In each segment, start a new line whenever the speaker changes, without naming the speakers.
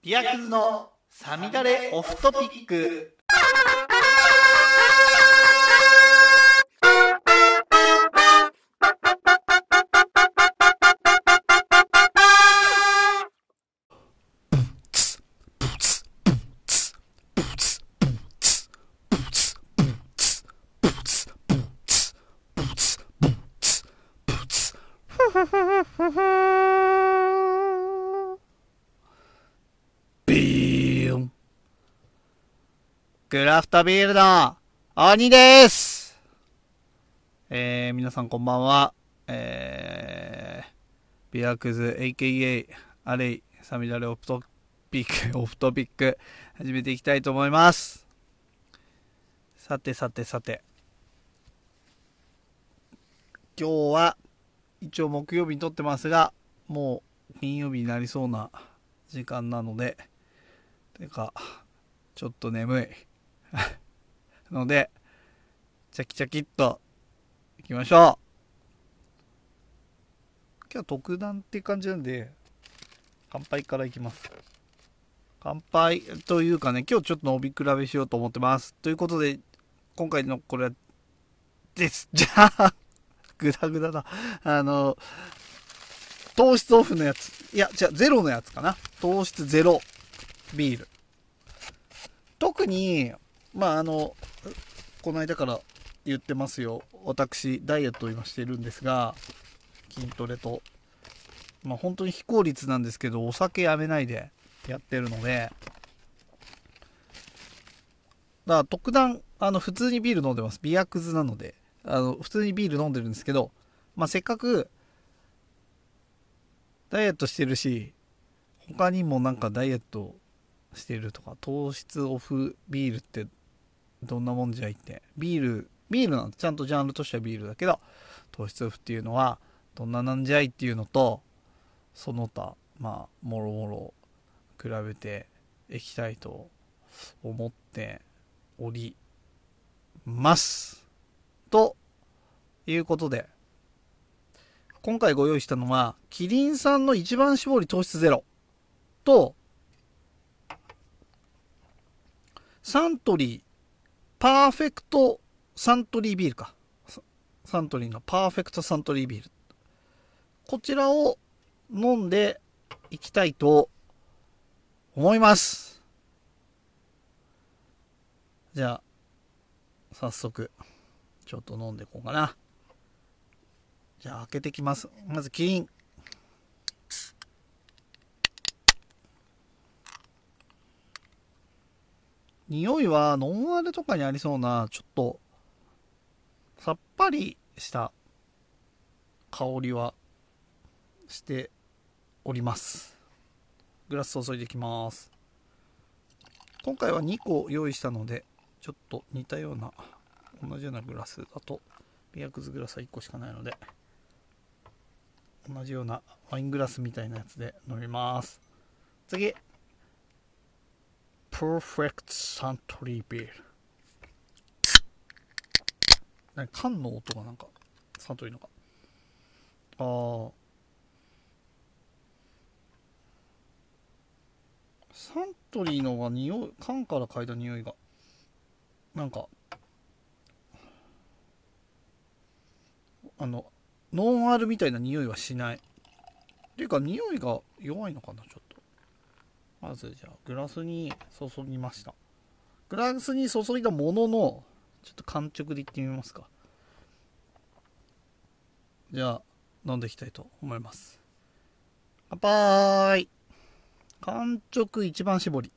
ビアクズのサミダレオフトピック。クラフトビールの鬼ですえー、皆さんこんばんは。えー、ビアクズ AKA アレイサミダレオフトピック、オフトピック始めていきたいと思います。さてさてさて。今日は一応木曜日に撮ってますが、もう金曜日になりそうな時間なので、てか、ちょっと眠い。ので、チャキチャキっと行きましょう。今日は特段って感じなんで、乾杯からいきます。乾杯というかね、今日ちょっと飲み比べしようと思ってます。ということで、今回のこれ、です。じゃあ、ぐだぐだだ。あの、糖質オフのやつ。いや、じゃあゼロのやつかな。糖質ゼロビール。特に、まあ、あの、この間から言ってますよ。私、ダイエットを今してるんですが、筋トレと。まあ、本当に非効率なんですけど、お酒やめないでやってるので、だから特段、あの、普通にビール飲んでます。ビアクズなので、あの、普通にビール飲んでるんですけど、まあ、せっかく、ダイエットしてるし、他にもなんかダイエットしてるとか、糖質オフビールってどんなもんじゃいって、ビール、ビールなんてちゃんとジャンルとしてはビールだけど、糖質オフっていうのはどんななんじゃいっていうのと、その他、まあ、もろもろ比べていきたいと思っております。ということで、今回ご用意したのは、キリンさんの一番搾り糖質ゼロと、サントリー、パーフェクトサントリービールか。サントリーのパーフェクトサントリービール。こちらを飲んでいきたいと思います。じゃあ、早速、ちょっと飲んでいこうかな。じゃあ開けてきます。まずキリン。匂いはノンアルとかにありそうな、ちょっと、さっぱりした香りはしております。グラス注いでいきます。今回は2個用意したので、ちょっと似たような、同じようなグラスだと、ビアクズグラスは1個しかないので、同じようなワイングラスみたいなやつで飲みます。次。Perfect Suntory Beer。何缶の音がなんか、サントリーのか。あー。サントリーのが匂い、缶から嗅いだ匂いが、なんか、あの、ノンアルみたいな匂いはしない。っていうか、匂いが弱いのかな、ちょっと。まず、じゃあ、グラスに注ぎました。グラスに注いだものの、ちょっと完直でいってみますか。じゃあ、飲んでいきたいと思います。乾杯完直一番搾り。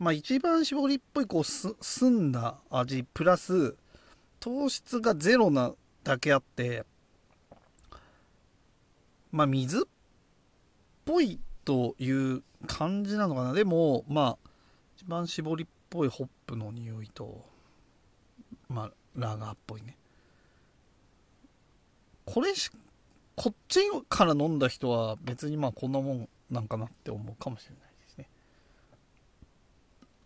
まあ一番搾りっぽいこうす澄んだ味プラス糖質がゼロなだけあってまあ水っぽいという感じなのかな。でもまあ一番搾りっぽいホップの匂いとまあラガーっぽいね。これしこっちから飲んだ人は別にまあこんなもんなんかなって思うかもしれない。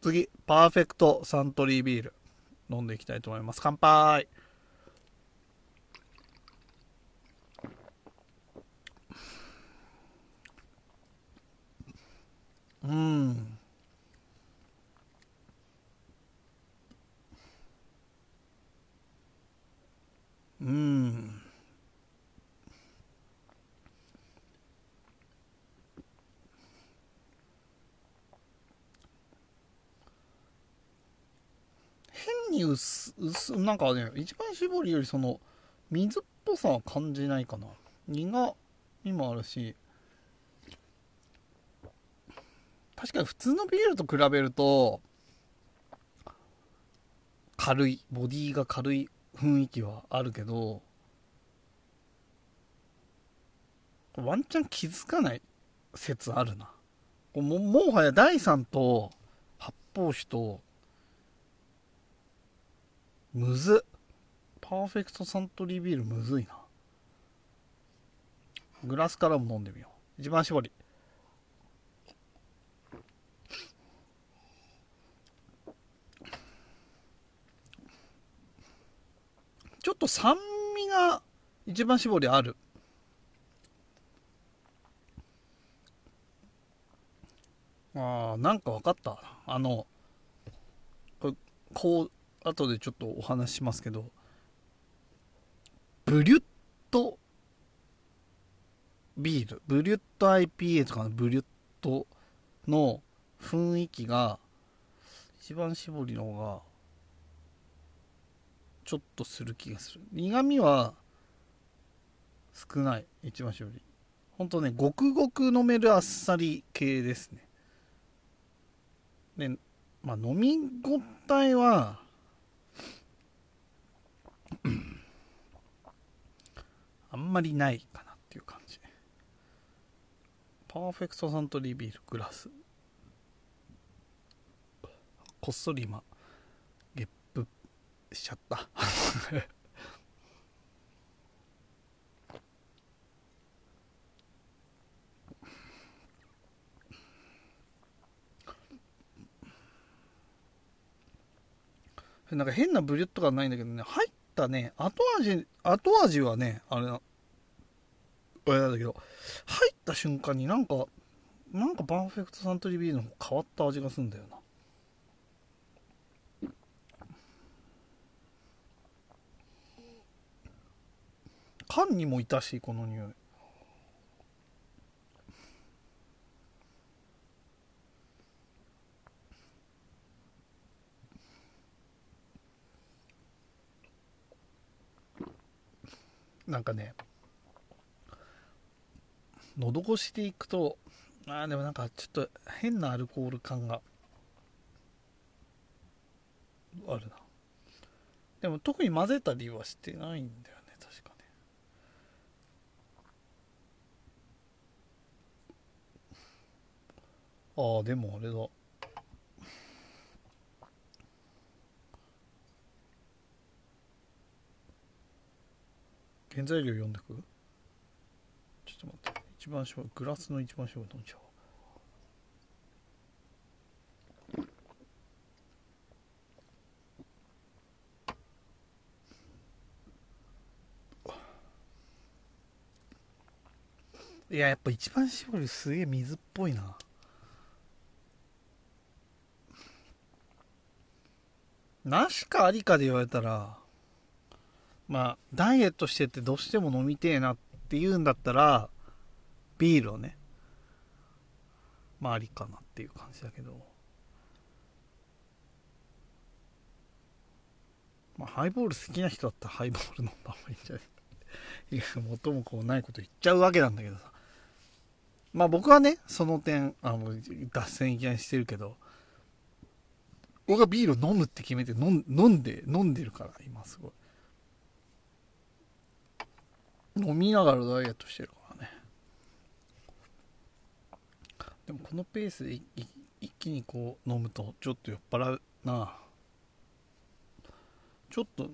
次パーフェクトサントリービール。飲んでいきたいと思います。乾杯。うん。うん。変に薄薄なんかね一番搾りよりその水っぽさは感じないかな。苦みもあるし。確かに普通のビールと比べると軽いボディが軽い雰囲気はあるけどワンチャン気づかない説あるな。ももはや第3と発泡酒とむず。パーフェクトサントリービールむずいな。グラスからも飲んでみよう。一番搾り。ちょっと酸味が一番搾りある。あーなんか分かった。あのこれこう後でちょっとお話しますけどブリュットビールブリュット IPA とかのブリュットの雰囲気が一番搾りの方がちょっとする気がする。苦味は少ない一番搾り。ほんとねごくごく飲めるあっさり系ですね。でまあ飲み応えはあんまりないかなっていう感じ。パーフェクトサントリービールグラス。こっそり今ゲップしちゃった。なんか変なブリュットがないんだけどね入ったね。後味後味はねあれなあれだけど入った瞬間になんかなんかパーフェクトサントリービールの変わった味がするんだよな。缶にもいたしこの匂い。なんかね喉越しでいくとあーでもなんかちょっと変なアルコール感があるな。でも特に混ぜたりはしてないんだよね確かね。ああでもあれだ。原材料読んでく？ちょっと待って。一番小グラスの一番小飲んじゃおういややっぱ一番搾りすげえ水っぽいな。なしかありかで言われたらまあダイエットしててどうしても飲みてえなって言うんだったらビールをねまあありかなっていう感じだけど。まあハイボール好きな人だったらハイボール飲んだ方がいいんじゃない？いや元もこうないこと言っちゃうわけなんだけどさ。まあ僕はねその点あの脱線いきなりしてるけど僕はビールを飲むって決めて飲ん飲んで飲んでるから今すごい。飲みながらダイエットしてるからね。でもこのペースで一気にこう飲むとちょっと酔っ払うな。ちょっと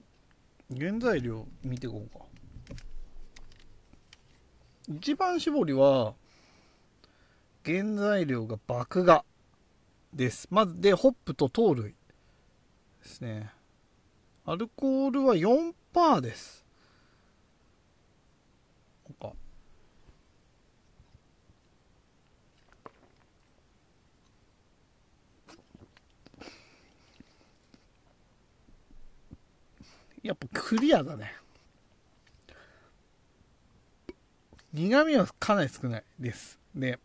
原材料見ていこうか。一番搾りは原材料が麦芽です。まずでホップと糖類ですね。アルコールは4%ですなんかやっぱクリアだね。苦味はかなり少ないです。で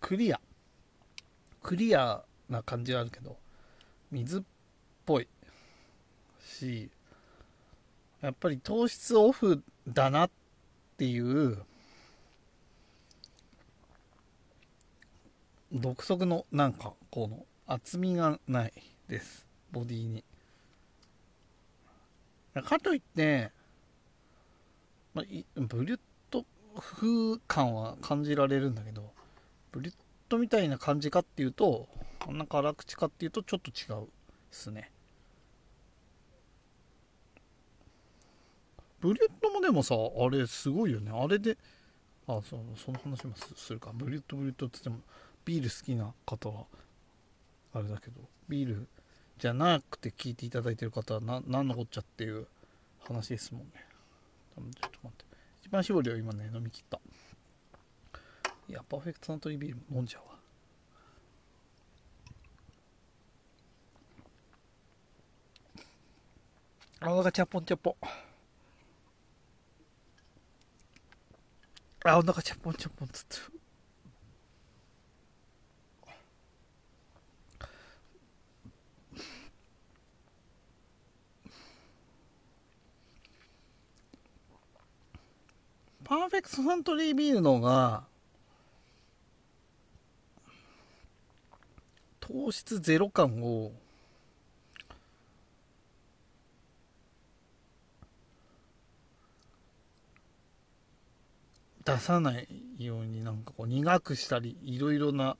クリア。クリアな感じはあるけど水っぽいしやっぱり糖質オフだなっていう独特のなんかこの厚みがないです。ボディに。かといって、まあ、ブリュット風感は感じられるんだけどブリュットみたいな感じかっていうとこんな辛口かっていうとちょっと違うですね。ブリュットもでもさあれすごいよね。あれであそうその話もすするか。ブリュットブリュットって言ってもビール好きな方はあれだけどビールじゃなくて聞いていただいてる方はな何のこっちゃっていう話ですもんね。ちょっと待って。一番搾りを今ね飲み切った。いやパーフェクトサントリービール飲んじゃうわ。泡がチャポンチャポ。ンあお腹チャポンチャポンつって。パーフェクトサントリービールのが糖質ゼロ感を出さないようになんかこう苦くしたりいろいろな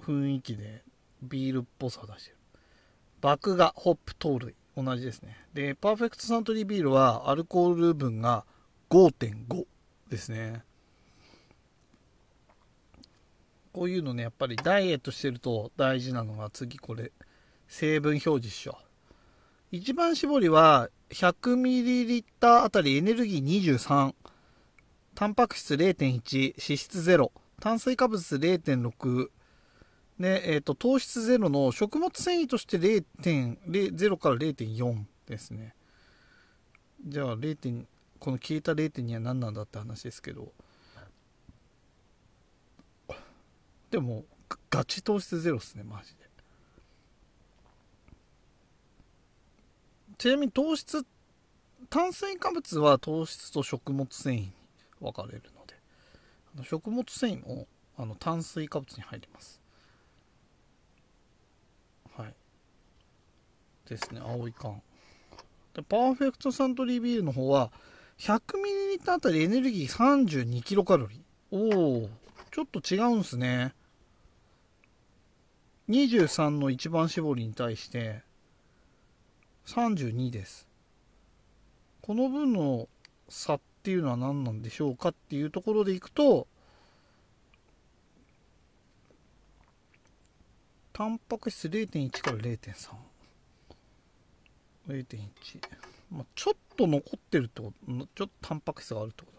雰囲気でビールっぽさを出してる。麦芽ホップ糖類同じですね。でパーフェクトサントリービールはアルコール分が5.5ですね。こういうのねやっぱりダイエットしてると大事なのが次これ。成分表示っしょ。一番搾りは 100ml あたりエネルギー23タンパク質0.1脂質0炭水化物0.6で、えーと、糖質0の食物繊維として0.0から0.4ですね。じゃあ 0. この消えた0.2は何なんだって話ですけどでもガチ糖質ゼロっすねマジで。ちなみに糖質炭水化物は糖質と食物繊維に分かれるのであの食物繊維もあの炭水化物に入ります。はい。ですね青い缶。でパーフェクトサントリービールの方は 100ml あたりエネルギー 32kcal おおちょっと違うんすね。23の一番搾りに対して32です。この分の差っていうのは何なんでしょうかっていうところでいくとタンパク質0.1から0.3 0.1まあ、ちょっと残ってるってことちょっとタンパク質があるってこと。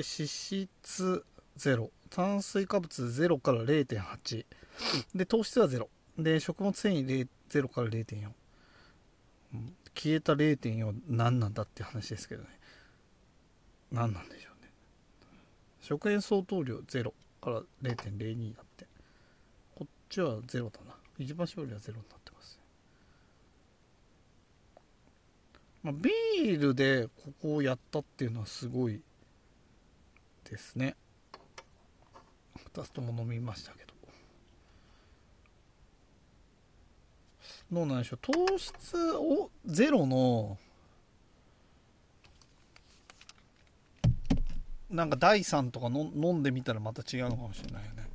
で脂質0炭水化物0から0.8で糖質は0で食物繊維0から0.4、消えた0.4何なんだって話ですけどね。何なんでしょうね。食塩相当量0から0.02だって。こっちは0だな。一番搾りは0になってまあ、ビールでここをやったっていうのはすごいですね。2つとも飲みましたけど。どうなんでしょう。糖質をゼロのなんか第3とかの飲んでみたらまた違うのかもしれないよね。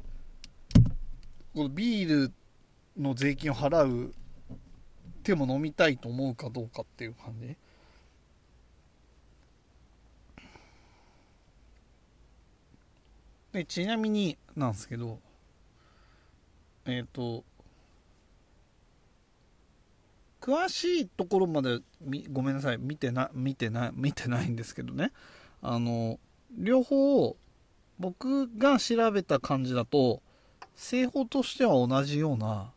このビールの税金を払う手も飲みたいと思うかどうかっていう感じ？でちなみになんですけどえっ、ー、と詳しいところまでごめんなさい。見てな見てな見てないんですけどね。あの両方僕が調べた感じだと製法としては同じような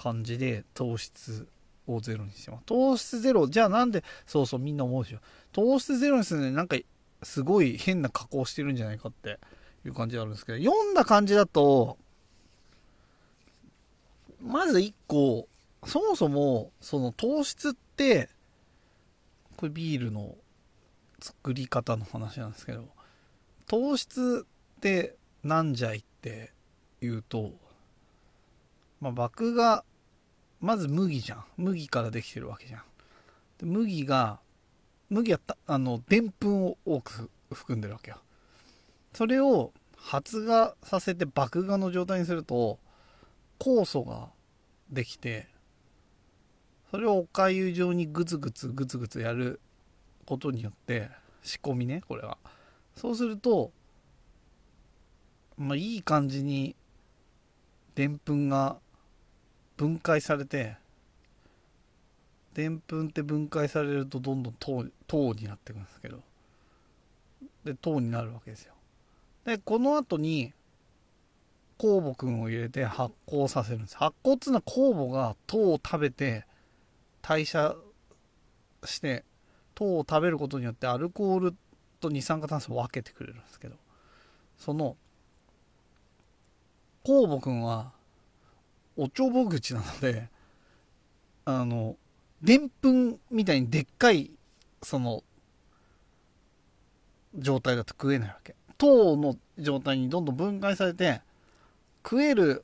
感じで糖質をゼロにしてます。糖質ゼロじゃあなんでそうそうみんな思うでしょ。糖質ゼロにするのになんかすごい変な加工してるんじゃないかっていう感じがあるんですけど読んだ感じだとまず1個そもそもその糖質ってこれビールの作り方の話なんですけど糖質ってなんじゃいって言うとまあ麦がまず麦じゃん。麦からできてるわけじゃん。で麦が麦はあのでんぷんを多く含んでるわけよ。それを発芽させて麦芽の状態にすると酵素ができてそれをおかゆ状にグツグツグツグツやることによって仕込みねこれは。そうするとまあいい感じにでんぷんが分解されてでんぷんって分解されるとどんどん糖糖になっていくんですけど。で糖になるわけですよ。でこの後に酵母くんを入れて発酵させるんです。発酵っていうのは酵母が糖を食べて代謝して糖を食べることによってアルコールと二酸化炭素を分けてくれるんですけど。その酵母くんはおちょぼ口なのであのでんぷんみたいにでっかいその状態だと食えないわけ。糖の状態にどんどん分解されて食える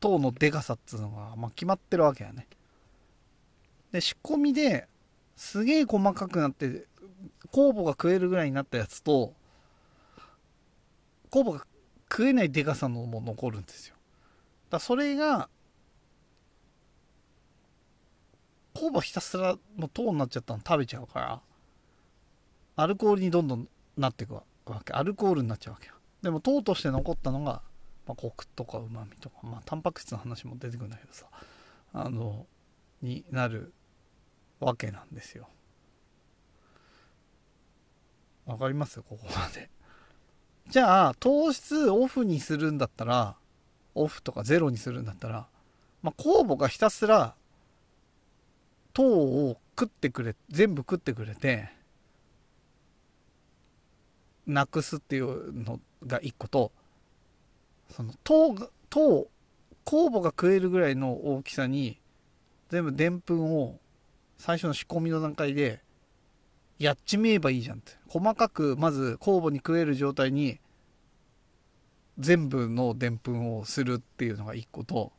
糖のでかさっつうのが、まあ、決まってるわけやね。で仕込みですげえ細かくなって酵母が食えるぐらいになったやつと酵母が食えないでかさのも残るんですよ。だそれがほぼひたすらもう糖になっちゃったの食べちゃうからアルコールにどんどんなっていくわけ。アルコールになっちゃうわけよ。でも糖として残ったのが、まあ、コクとかうまみとか。まあタンパク質の話も出てくるんだけどさ。あのになるわけなんですよ。わかります？ここまで。じゃあ糖質オフにするんだったらオフとかゼロにするんだったら、まあ、酵母がひたすら糖を食ってくれ全部食ってくれてなくすっていうのが1個とその糖糖酵母が食えるぐらいの大きさに全部でんぷんを最初の仕込みの段階でやっちめえばいいじゃんって。細かくまず酵母に食える状態に全部のでんぷんをするっていうのが1個と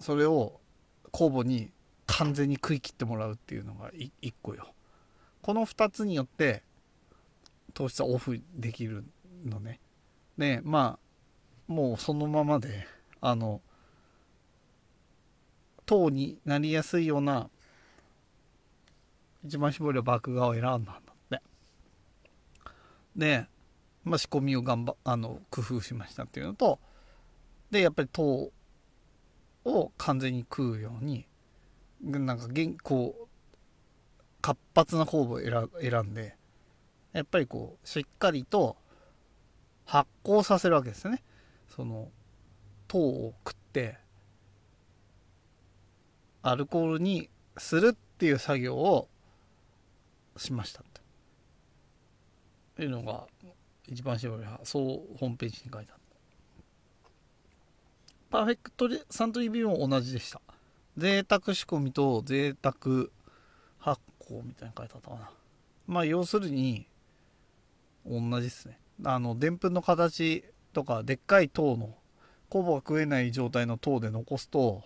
それを酵母に完全に食い切ってもらうっていうのが1個よ。この2つによって糖質はオフできるのね。でまあもうそのままであの糖になりやすいような一番搾りは麦芽を選んだんだって。で、まあ、仕込みを頑張あの工夫しましたっていうのとでやっぱり糖を完全に食うようになんかこう活発な酵母を選んでやっぱりこうしっかりと発酵させるわけですね。その糖を食ってアルコールにするっていう作業をしましたというのが一番搾りはそうホームページに書いてあった。パーフェクトサントリービューも同じでした。贅沢仕込みと贅沢発酵みたいに書いてあったかな。まあ要するに同じですね。あのでんぷんの形とかでっかい糖の酵母が食えない状態の糖で残すと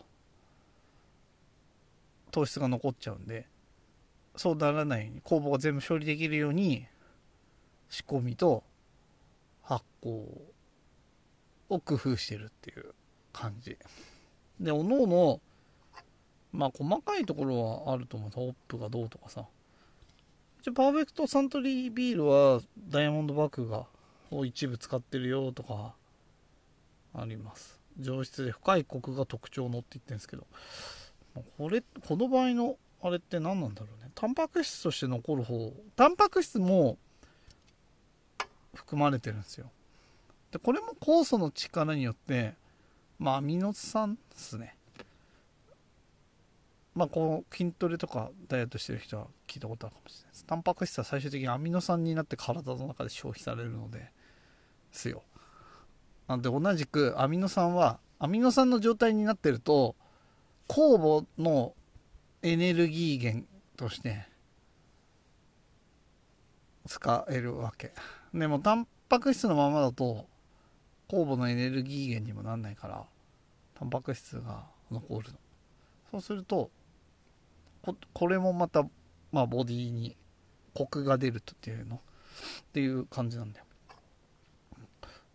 糖質が残っちゃうんでそうならないように酵母が全部処理できるように仕込みと発酵を工夫してるっていう。感じ。でおのおのまあ細かいところはあると思う。ホップがどうとかさ。一応パーフェクトサントリービールはダイヤモンドバッグがを一部使ってるよとかあります。上質で深いコクが特徴のって言ってるんですけど。これこの場合のあれって何なんだろうね。タンパク質として残る方タンパク質も含まれてるんですよ。でこれも酵素の力によってまあアミノ酸ですね。まあこう筋トレとかダイエットしてる人は聞いたことあるかもしれないです。タンパク質は最終的にアミノ酸になって体の中で消費されるのですよ。なので同じくアミノ酸はアミノ酸の状態になってると酵母のエネルギー源として使えるわけ。でもタンパク質のままだと酵母のエネルギー源にもなんないからタンパク質が残るの。そうするとこれもまた、まあ、ボディにコクが出るっていうの？っていう感じなんだよ、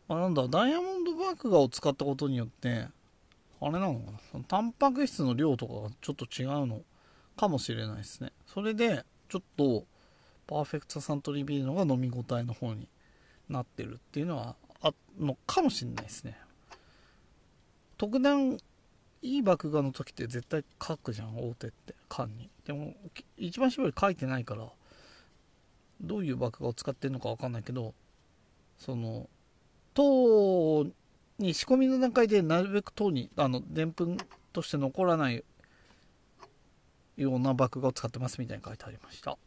まあ、なんだダイヤモンドバークガーを使ったことによってあれなのかな？そのタンパク質の量とかがちょっと違うの？かもしれないですね。それでちょっとパーフェクトサントリービールのが飲み応えの方になってるっていうのはあのかもしれないですね。特段いい麦芽の時って絶対書くじゃん大手って。缶に。でも一番搾り書いてないからどういう麦芽を使ってるのか分かんないけどその糖に仕込みの段階でなるべく糖にあのでんぷんとして残らないような麦芽を使ってますみたいに書いてありました。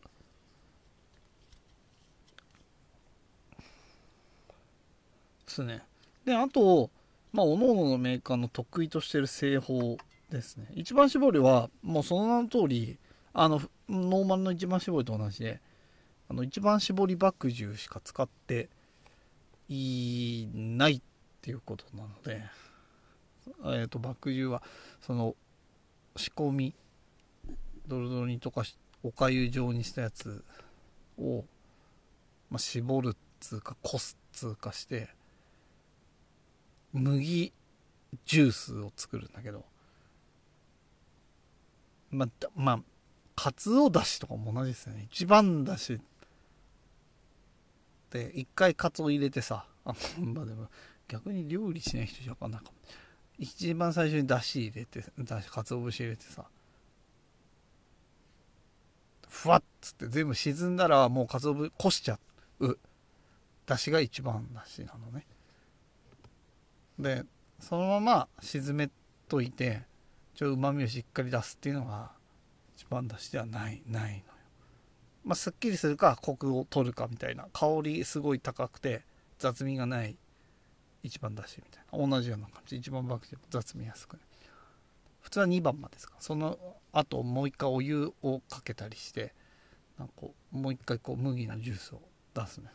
ですねであとまあ、各々のメーカーの得意としてる製法ですね。一番搾りは、もうその名の通り、あの、ノーマルの一番搾りと同じで、あの、一番搾り麦汁しか使っていないっていうことなので、えっ、ー、と、麦汁は、その、仕込み、ドロドロに溶かし、おかゆ状にしたやつを、まあ、絞るっつうか、こすっつうかして、麦ジュースを作るんだけどまあまあかつおだしとかも同じですよね。一番だしで一回かつお入れてさあまあでも逆に料理しない人じゃ分かんないかも。一番最初にだし入れてだしかつお節入れてさふわっつって全部沈んだらもうかつお節こしちゃう。だしが一番だしなのね。でそのまま沈めといてちょうまみをしっかり出すっていうのが一番だしではないないのよ。まあすっきりするかコクを取るかみたいな。香りすごい高くて雑味がない一番だしみたいな。同じような感じ。一番バクテ雑味安くね普通は2番までですか。その後もう一回お湯をかけたりしてなんかもう一回こう麦のジュースを出すのよ。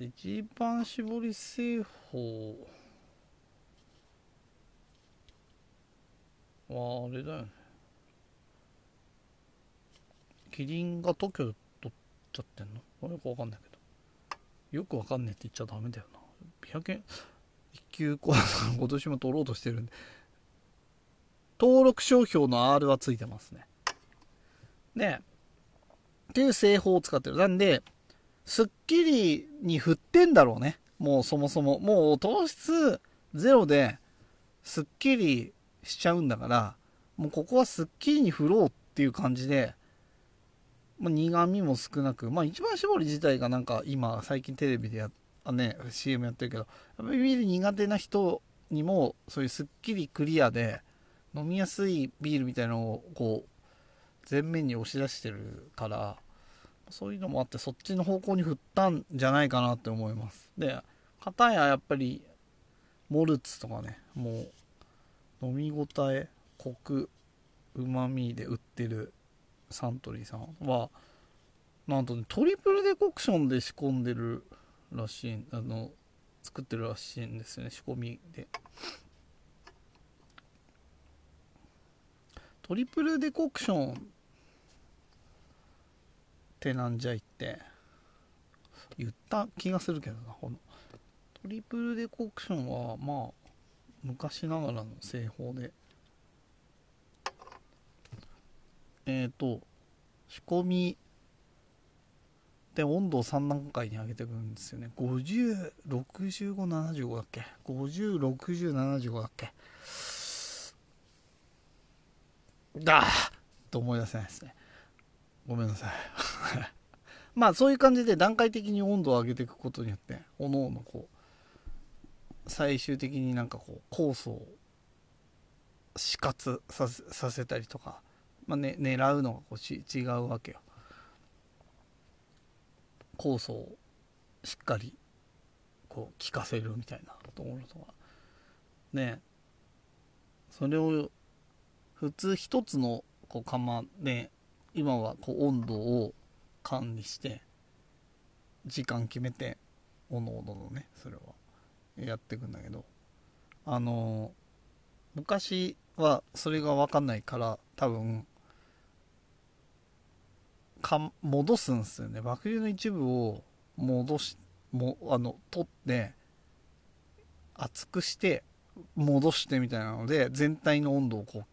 一番搾り製法はあれだよね。キリンが特許取っちゃってんの？よくわかんないけど。よくわかんねえって言っちゃダメだよな。100円？一級コーナー今年も取ろうとしてるんで。登録商標の R はついてますね。でっていう製法を使ってる。なんでスッキリに振ってんだろうね。もうそもそも。もう糖質ゼロで、スッキリしちゃうんだから、もうここはスッキリに振ろうっていう感じで、まあ、苦味も少なく、まあ一番搾り自体がなんか今最近テレビでやあね、CM やってるけど、やっぱりビール苦手な人にもそういうスッキリクリアで飲みやすいビールみたいなのをこう前面に押し出してるから、そういうのもあってそっちの方向に振ったんじゃないかなって思います。で片ややっぱりモルツとかねもう飲み応えコクうまみで売ってるサントリーさんはなんとねトリプルデコクションで仕込んでるらしいあの作ってるらしいんですよね仕込みで。トリプルデコクションってなんじゃいって言った気がするけどなこの。トリプルデコクションはまあ昔ながらの製法で。えっ、ー、と仕込みで温度を3段階に上げていくんですよね。506575だっけ？506075だっけ？だーと思い出せないですね。ごめんなさい。まあそういう感じで段階的に温度を上げていくことによって、おのおのこう、最終的になんかこう、酵素を死活させさせたりとか、まあね、狙うのがこうち違うわけよ。酵素をしっかりこう効かせるみたいなところとか。ねそれを普通一つのこう釜で今はこう温度を管理して時間決めておのおののねそれはやっていくんだけどあの昔はそれが分かんないから多分か戻すんですよね。爆流の一部を戻しもあの取って熱くして戻してみたいなので全体の温度をこう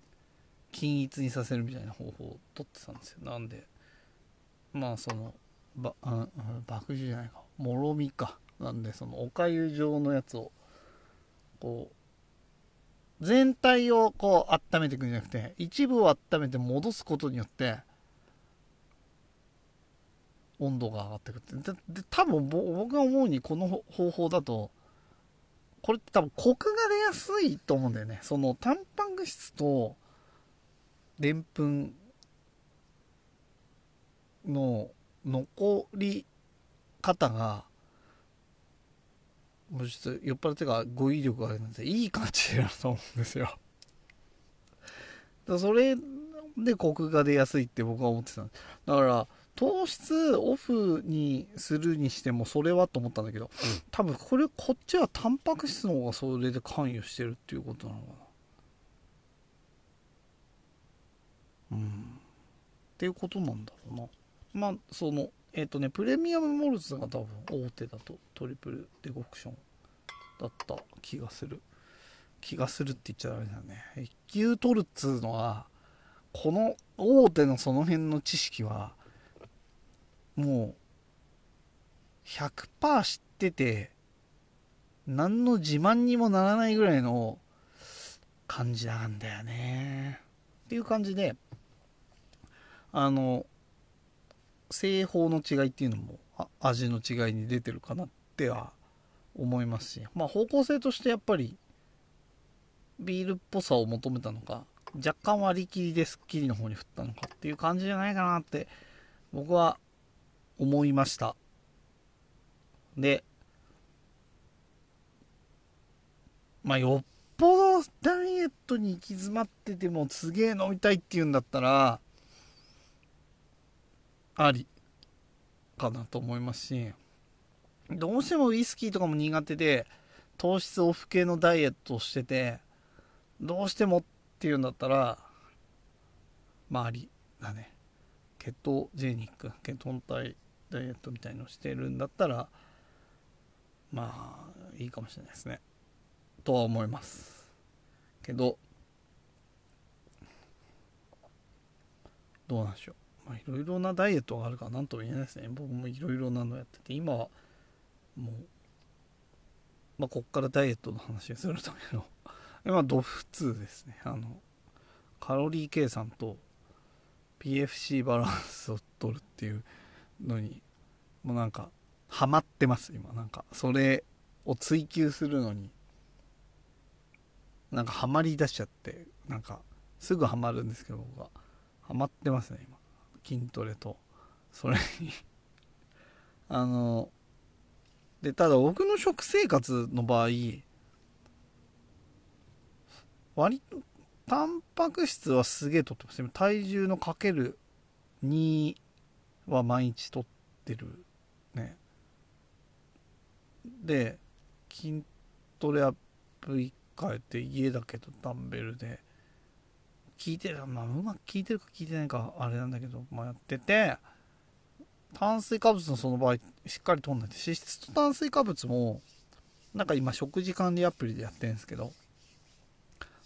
均一にさせるみたいな方法をとってたんですよ。なんでまあそのばあ爆樹じゃないか。もろみか。なんでそのおかゆ状のやつをこう全体をこう温めていくんじゃなくて一部を温めて戻すことによって温度が上がってくって。でで多分僕が思うにこの方法だとこれって多分コクが出やすいと思うんだよね。そのタンパク質とでんぷんの残り方がもうちょっと酔っ払ってから語彙力があるのでいい感じだと思うんですよ。だそれでコクが出やすいって僕は思ってただから糖質オフにするにしてもそれはと思ったんだけど、多分これこっちはタンパク質の方がそれで関与してるっていうことなのかなっていうことなんだろうな。まあそのえっ、ー、とねプレミアムモルツが多分大手だと。トリプルデコクションだった気がする。気がするって言っちゃダメだよね。一級取るっつうのはこの大手のその辺の知識はもう100%知ってて何の自慢にもならないぐらいの感じなんだよね。っていう感じであの製法の違いっていうのも味の違いに出てるかなっては思いますしまあ方向性としてやっぱりビールっぽさを求めたのか若干割り切りでスッキリの方に振ったのかっていう感じじゃないかなって僕は思いました。でまあよっぽどダイエットに行き詰まっててもすげえ飲みたいっていうんだったらありかなと思いますしどうしてもウイスキーとかも苦手で糖質オフ系のダイエットをしててどうしてもっていうんだったらまあありだね。ケトジェニックケトン体ダイエットみたいのしてるんだったらまあいいかもしれないですね。とは思います。けどどうなんでしょう。まあいろいろなダイエットがあるから何とも言えないですね。僕もいろいろなのやってて今はもうまあこっからダイエットの話をするための。今ドフ2ですね。あのカロリー計算と PFC バランスを取るっていうのにもうなんかハマってます今。なんかそれを追求するのになんかハマりだしちゃってなんかすぐハマるんですけど僕は。ハマってますね今。筋トレとそれに。あのでただ僕の食生活の場合割とタンパク質はすげえとってます。体重のかける2は毎日とってる。ね。で筋トレアップ1回って家だけどダンベルで。聞いてる、まあ、うまく聞いてるか聞いてないかあれなんだけど、まあ、やってて、炭水化物のその場合、しっかりとんでて、脂質と炭水化物も、なんか今食事管理アプリでやってるんですけど、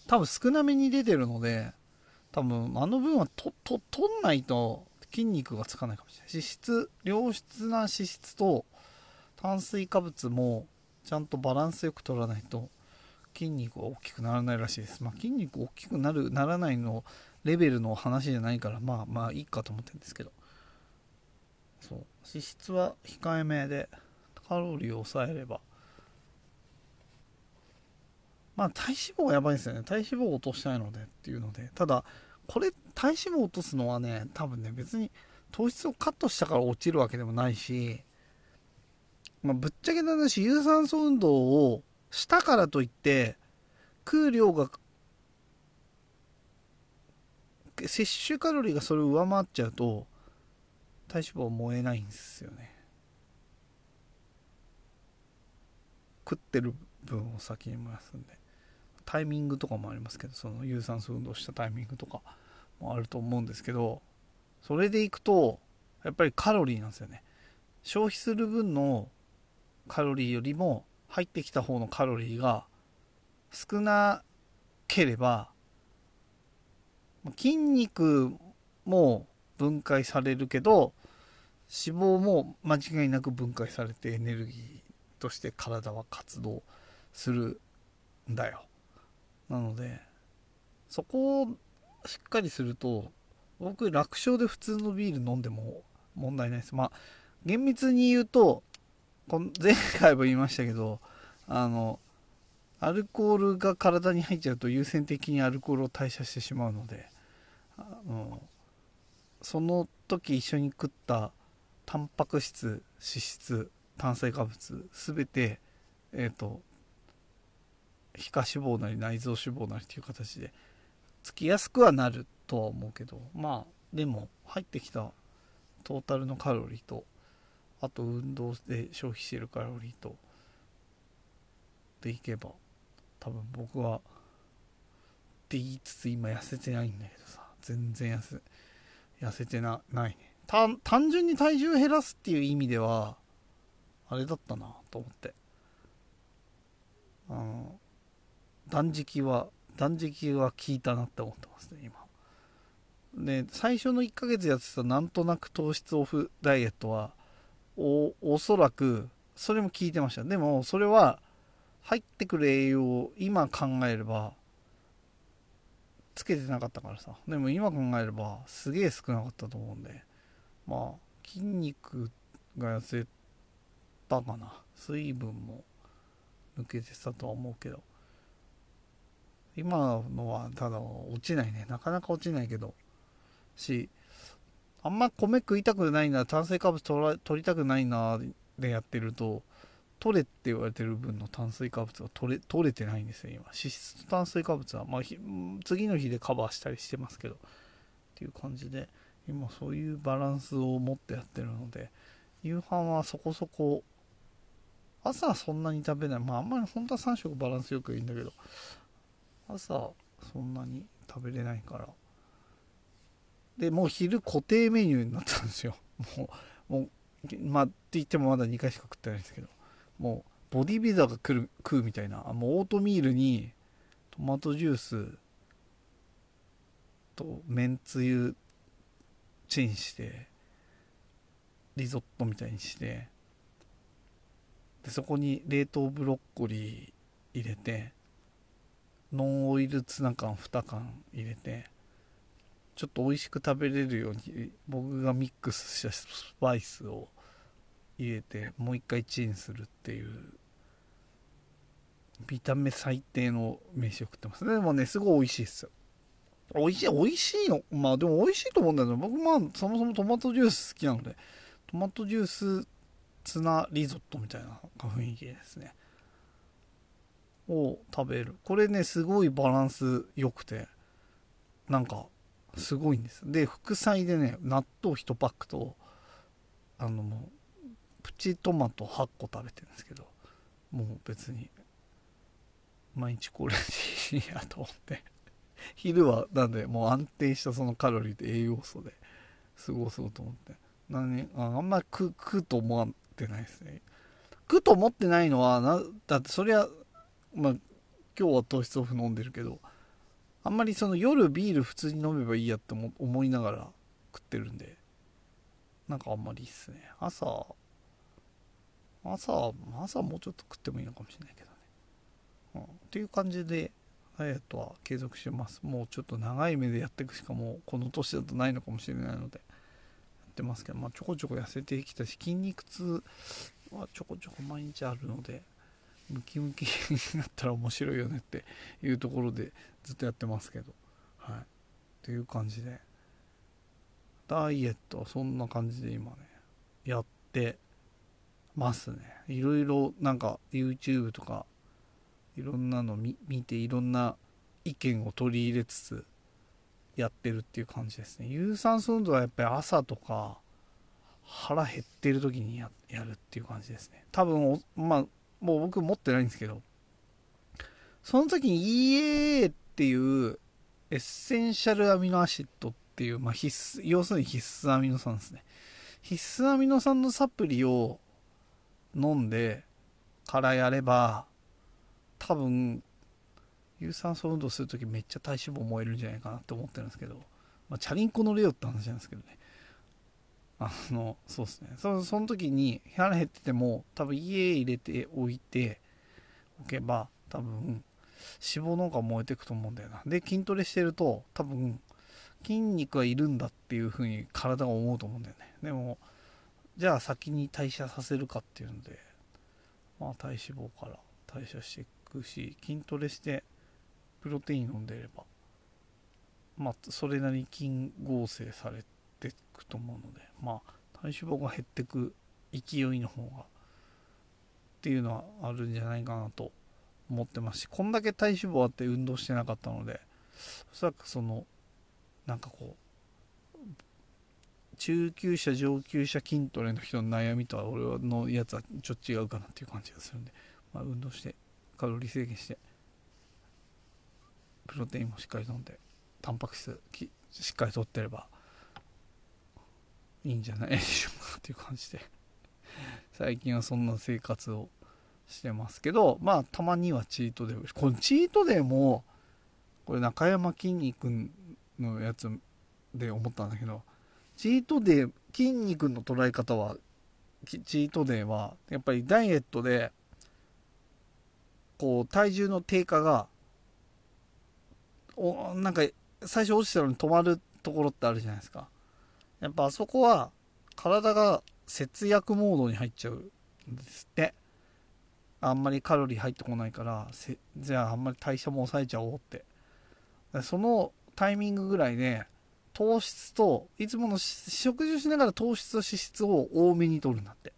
多分少なめに出てるので、多分あの分はと、と、取んないと筋肉がつかないかもしれない。脂質、良質な脂質と炭水化物もちゃんとバランスよく取らないと筋肉は大きくならないらしいです。まあ筋肉大きくなるならないのレベルの話じゃないからまあまあいいかと思ってるんですけど。そう。脂質は控えめでカロリーを抑えれば。まあ体脂肪はやばいですよね。体脂肪を落としたいのでっていうので。ただこれ体脂肪を落とすのはね多分ね別に糖質をカットしたから落ちるわけでもないし、まあ、ぶっちゃけた話有酸素運動をしたからといって空量が摂取カロリーがそれを上回っちゃうと体脂肪燃えないんですよね。食ってる分を先に燃やすんで。タイミングとかもありますけどその有酸素運動したタイミングとかもあると思うんですけどそれでいくとやっぱりカロリーなんですよね。消費する分のカロリーよりも入ってきた方のカロリーが少なければ筋肉も分解されるけど脂肪も間違いなく分解されてエネルギーとして体は活動するんだよ。なのでそこをしっかりすると僕楽勝で普通のビール飲んでも問題ないです。まあ厳密に言うと前回も言いましたけどあのアルコールが体に入っちゃうと優先的にアルコールを代謝してしまうのであのその時一緒に食ったタンパク質脂質炭水化物全てえっ、ー、と皮下脂肪なり内臓脂肪なりという形でつきやすくはなるとは思うけどまあでも入ってきたトータルのカロリーとあと運動で消費してるカロリーとでいけば多分僕はって言いつつ今痩せてないんだけどさ。全然痩せ痩せてなないね。単純に体重減らすっていう意味ではあれだったなと思って。あの断食は断食は効いたなって思ってますね今。で最初の1ヶ月やってたなんとなく糖質オフダイエットはおおそらくそれも効いてました。でもそれは入ってくる栄養を今考えればつけてなかったからさ。でも今考えればすげえ少なかったと思うんで。まあ筋肉が痩せたかな。水分も抜けてたとは思うけど。今のはただ落ちないね。なかなか落ちないけど。しあんま米食いたくないな炭水化物取取りたくないなでやってると取れって言われてる分の炭水化物が取れ取れてないんですよ今。脂質と炭水化物は、まあ、次の日でカバーしたりしてますけどっていう感じで今そういうバランスを持ってやってるので夕飯はそこそこ朝はそんなに食べない。まああんまり本当は3食バランスよくいいんだけど朝そんなに食べれないから。でもう昼固定メニューになったんですよ。もうもうまあって言ってもまだ2回しか食ってないんですけど。もうボディビザが来る食うみたいな。もうオートミールにトマトジュースとめんつゆチェンしてリゾットみたいにしてでそこに冷凍ブロッコリー入れてノンオイルツナ缶2缶入れてちょっと美味しく食べれるように僕がミックスしたスパイスを入れてもう一回チンするっていう見た目最低の飯を食ってます。でもねすごい美味しいですよ。美味しい美味しいの？まあでも美味しいと思うんだけど僕まあそもそもトマトジュース好きなのでトマトジュースツナリゾットみたいな雰囲気ですね。を食べる。これねすごいバランス良くてなんかすごいんです。で副菜でね納豆1パックとあのもうプチトマト8個食べてるんですけどもう別に毎日これでいいやと思って。昼はなんでもう安定したそのカロリーと栄養素で過ごそうと思って。何ああんまり食うと思ってないですね。食うと思ってないのはなだってそりゃまあ今日は糖質オフ飲んでるけどあんまりその夜ビール普通に飲めばいいやって思いながら食ってるんで。なんかあんまりいいっすね。朝朝朝もうちょっと食ってもいいのかもしれないけどね。うん、っていう感じでダイエットは継続してます。もうちょっと長い目でやっていくしかもうこの年だとないのかもしれないので。やってますけど、まあ、ちょこちょこ痩せてきたし筋肉痛はちょこちょこ毎日あるので。ムキムキになったら面白いよねっていうところでずっとやってますけど。はい。っていう感じで。ダイエットはそんな感じで今ねやってますね。いろいろなんか YouTube とかいろんなの見ていろんな意見を取り入れつつやってるっていう感じですね。有酸素運動はやっぱり朝とか腹減ってる時にやるっていう感じですね。多分まあもう僕持ってないんですけどその時に EAA っていう essential amino acid っていう、まあ、必須要するに必須アミノ酸ですね。必須アミノ酸のサプリを飲んでからやれば多分有酸素運動する時めっちゃ体脂肪燃えるんじゃないかなって思ってるんですけど、まあ、チャリンコ乗れよって話なんですけどね。あのそうですね。そその時に腹減ってても多分家入れておいておけば多分脂肪の方が燃えていくと思うんだよな。で筋トレしてると多分筋肉はいるんだっていう風に体が思うと思うんだよね。でもじゃあ先に代謝させるかっていうのでまあ体脂肪から代謝していくし筋トレしてプロテイン飲んでればまあそれなりに筋合成されてくと思うのでまあ体脂肪が減ってく勢いの方がっていうのはあるんじゃないかなと思ってますしこんだけ体脂肪あって運動してなかったのでおそらくそのなんかこう中級者上級者筋トレの人の悩みとは俺のやつはちょっと違うかなっていう感じがするんで、まあ、運動してカロリー制限してプロテインもしっかり飲んでタンパク質しっかりとってればいいんじゃない？でしょうかっていう感じで。最近はそんな生活をしてますけどまあたまにはチートデーこのチートデーもこれ中山きんに君のやつで思ったんだけどチートデー筋肉の捉え方はチートデーはやっぱりダイエットでこう体重の低下がおなんか最初落ちたのに止まるところってあるじゃないですか。やっぱあそこは体が節約モードに入っちゃうんですって。あんまりカロリー入ってこないからじゃああんまり代謝も抑えちゃおうって。そのタイミングぐらいで糖質といつもの食事をしながら糖質と脂質を多めに取るんだって。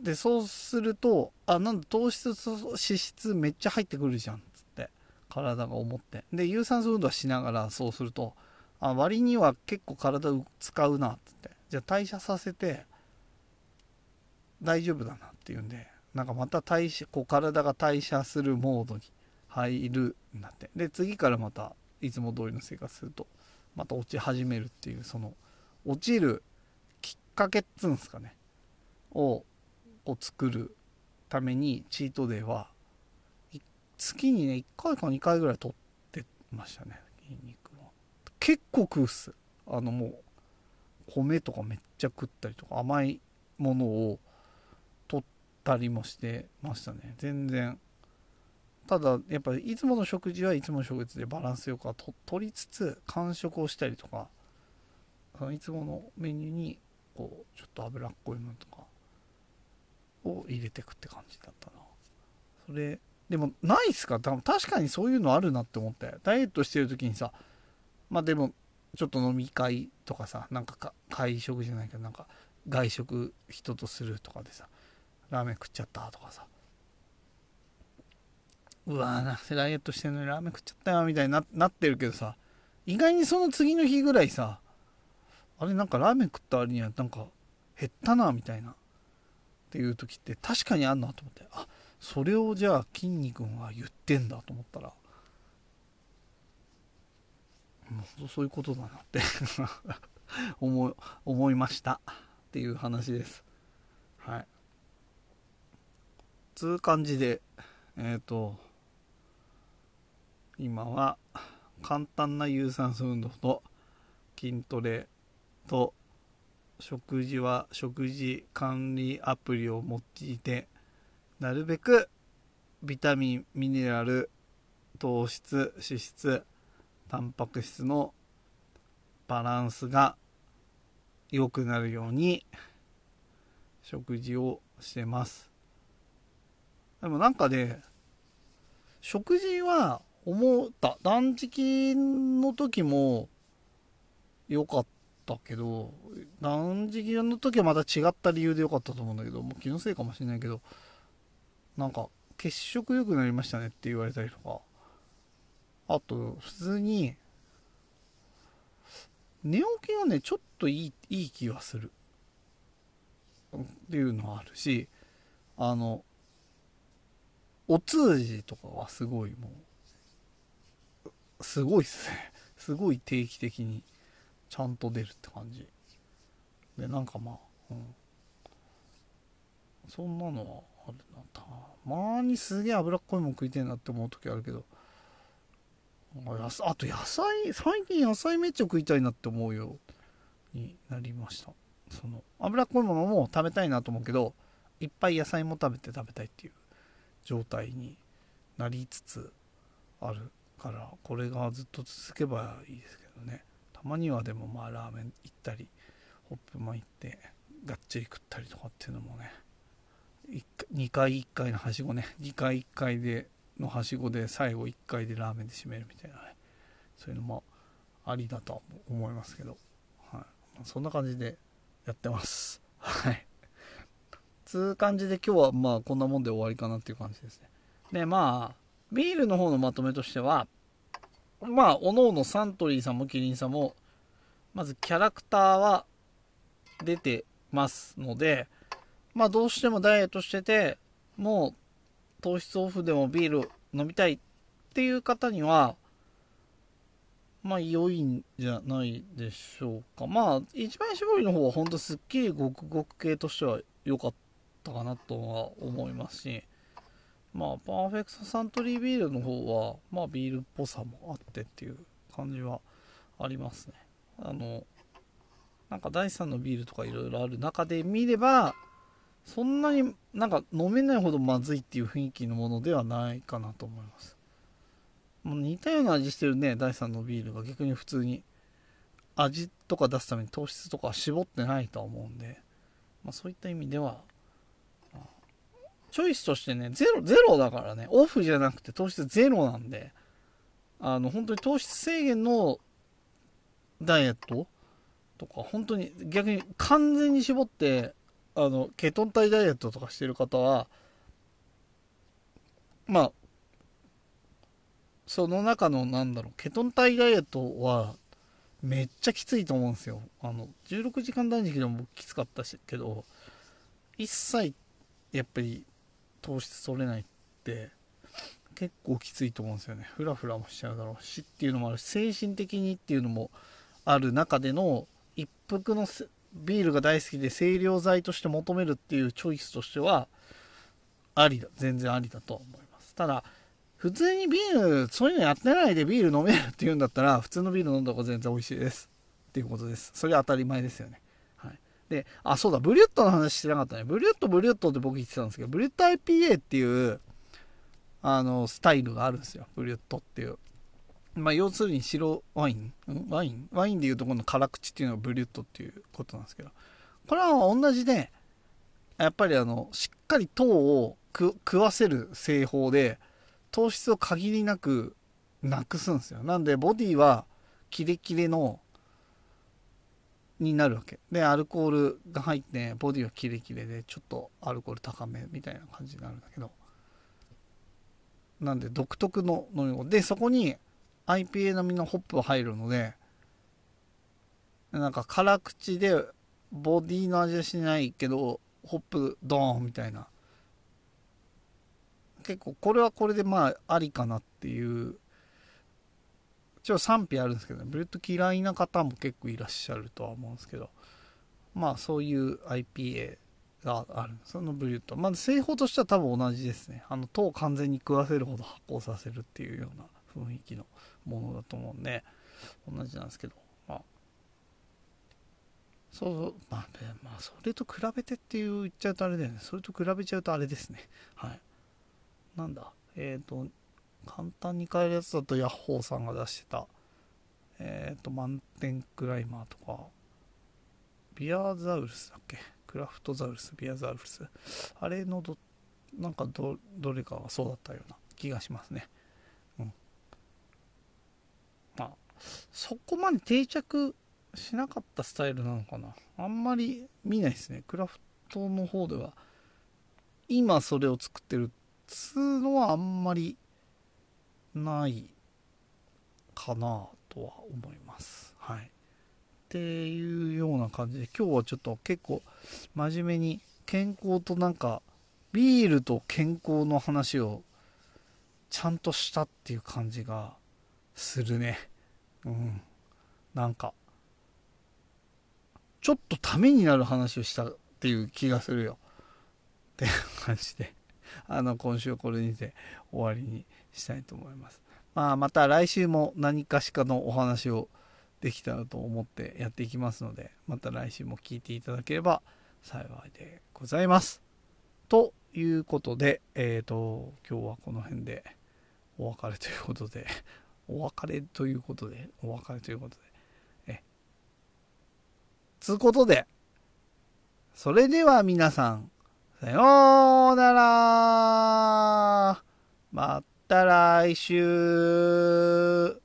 でそうするとあなんだ糖質と脂質めっちゃ入ってくるじゃんっつって体が思って。で有酸素運動はしながらそうするとあ割には結構体を使うなっつって。じゃあ代謝させて大丈夫だなっていうんでなんかまた代謝こう体が代謝するモードに入るんだって。で次からまたいつも通りの生活するとまた落ち始めるっていうその落ちるきっかけっつうんですかね。をを作るためにチートデーは月にね1回か2回ぐらい取ってましたね筋肉結構食うっす。あのもう米とかめっちゃ食ったりとか甘いものを取ったりもしてましたね。全然。ただやっぱりいつもの食事はいつもの食事でバランスよくはと取りつつ間食をしたりとかいつものメニューにこうちょっと脂っこいものとかを入れてくって感じだったな。それでもないっすか？多分確かにそういうのあるなって思って。ダイエットしてる時にさまあでもちょっと飲み会とかさなんか会食じゃないけどなんか外食人とするとかでさラーメン食っちゃったとかさ。うわなんかダイエットしてんのにラーメン食っちゃったよみたいにななってるけどさ意外にその次の日ぐらいさあれなんかラーメン食った割にはなんか減ったなみたいなっていう時って確かにあんなと思ってあそれをじゃあ筋肉は言ってんだと思ったらそういうことだなって 思思いましたっていう話です。はい。つう感じでえっ、ー、と今は簡単な有酸素運動と筋トレと食事は食事管理アプリを用いてなるべくビタミンミネラル糖質脂質タンパク質のバランスが良くなるように食事をしてます。でもなんかね食事は思った。断食の時も良かったけど断食の時はまた違った理由で良かったと思うんだけどもう気のせいかもしれないけどなんか血色良くなりましたねって言われたりとか。あと普通に寝起きがねちょっといいいい気がする。っていうのはあるしあのお通じとかはすごいもうすごいっすね。すごい定期的にちゃんと出るって感じ。でなんかまあ、うん、そんなのはあるな。たまにすげえ脂っこいもん食いてえなって思う時あるけどあと野菜最近野菜めっちゃ食いたいなって思うよ。うになりました。その脂っこいものも食べたいなと思うけどいっぱい野菜も食べて食べたいっていう状態になりつつあるからこれがずっと続けばいいですけどね。たまにはでもまあラーメン行ったりホップマン行ってがっちり食ったりとかっていうのもね2回1回のはしごね。2回1回でのはしごで最後1回でラーメンで締めるみたいなね。そういうのもありだと思いますけど、はい、そんな感じでやってます。はい。つう感じで今日はまあこんなもんで終わりかなっていう感じですね。でまあビールの方のまとめとしてはまあおのおのサントリーさんもキリンさんもまずキャラクターは出てますのでまあどうしてもダイエットしててもう糖質オフでもビール飲みたいっていう方には、まあ良いんじゃないでしょうか。まあ、一番搾りの方はほんとすっきりごくごく系としては良かったかなとは思いますし、まあ、パーフェクトサントリービールの方は、まあビールっぽさもあってっていう感じはありますね。あの、なんか第3のビールとかいろいろある中で見れば、そんなになんか飲めないほどまずいっていう雰囲気のものではないかなと思います。もう似たような味してるね第3のビールが逆に普通に味とか出すために糖質とか絞ってないとは思うんで、まあ、そういった意味では、チョイスとしてねゼロゼロだからねオフじゃなくて糖質ゼロなんであの本当に糖質制限のダイエットとか本当に逆に完全に絞ってあのケトン体ダイエットとかしてる方はまあその中のなんだろうケトン体ダイエットはめっちゃきついと思うんですよ。あの16時間断食でもきつかったしけど一切やっぱり糖質取れないって結構きついと思うんですよね。フラフラもしちゃうだろうしっていうのもあるし精神的にっていうのもある中での一服のビールが大好きで清涼剤として求めるっていうチョイスとしてはありだ。全然ありだと思います。ただ普通にビールそういうのやってないでビール飲めるっていうんだったら普通のビール飲んだ方が全然美味しいですっていうことです。それは当たり前ですよね。はい。であそうだ。ブリュットの話してなかったね。ブリュットブリュットって僕言ってたんですけどブリュット IPA っていうあのスタイルがあるんですよ。ブリュットっていう。まあ、要するに白ワイン？ワイン？ワインでいうとこの辛口っていうのがブリュットっていうことなんですけど。これは同じでやっぱりあのしっかり糖を食わせる製法で糖質を限りなくなくすんですよ。なんでボディはキレキレのになるわけ。でアルコールが入ってボディはキレキレでちょっとアルコール高めみたいな感じになるんだけど。なんで独特の飲み物。でそこに IPA 並みのホップが入るのでなんか辛口でボディの味はしないけどホップどーんみたいな。結構これはこれでまあありかなっていう。一応賛否あるんですけど、ね、ブリュット嫌いな方も結構いらっしゃるとは思うんですけど。まあそういう IPA がある。そのブリュット。まず製法としては多分同じですね。あの糖を完全に食わせるほど発酵させるっていうような雰囲気の。ものだと思うんで同じなんですけど、まあ、そうそう、まあ、ね、まあ、それと比べてっていう言っちゃうとあれだよね。それと比べちゃうとあれですね。はい。なんだ、えっ、ー、と、簡単に買えるやつだとヤッホーさんが出してた、えっ、ー、と、満点クライマーとか、ビアザウルスだっけ？クラフトザウルス、ビアザウルス。あれのど、なんかど、どれかはそうだったような気がしますね。うん。まあ、そこまで定着しなかったスタイルなのかな。あんまり見ないですね。クラフトの方では、今それを作ってるっつうのはあんまりないかなとは思います。はい。っていうような感じで今日はちょっと結構真面目に健康となんかビールと健康の話をちゃんとしたっていう感じがするね。うん。なんか、ちょっとためになる話をしたっていう気がするよ。っていう感じで、あの、今週これにて終わりにしたいと思います。まあ、また来週も何かしかのお話をできたらと思ってやっていきますので、また来週も聞いていただければ幸いでございます。ということで、えっ、ー、と、今日はこの辺でお別れということで、お別れということで、お別れということで、え、つうことで、それでは皆さん、さようなら。また来週。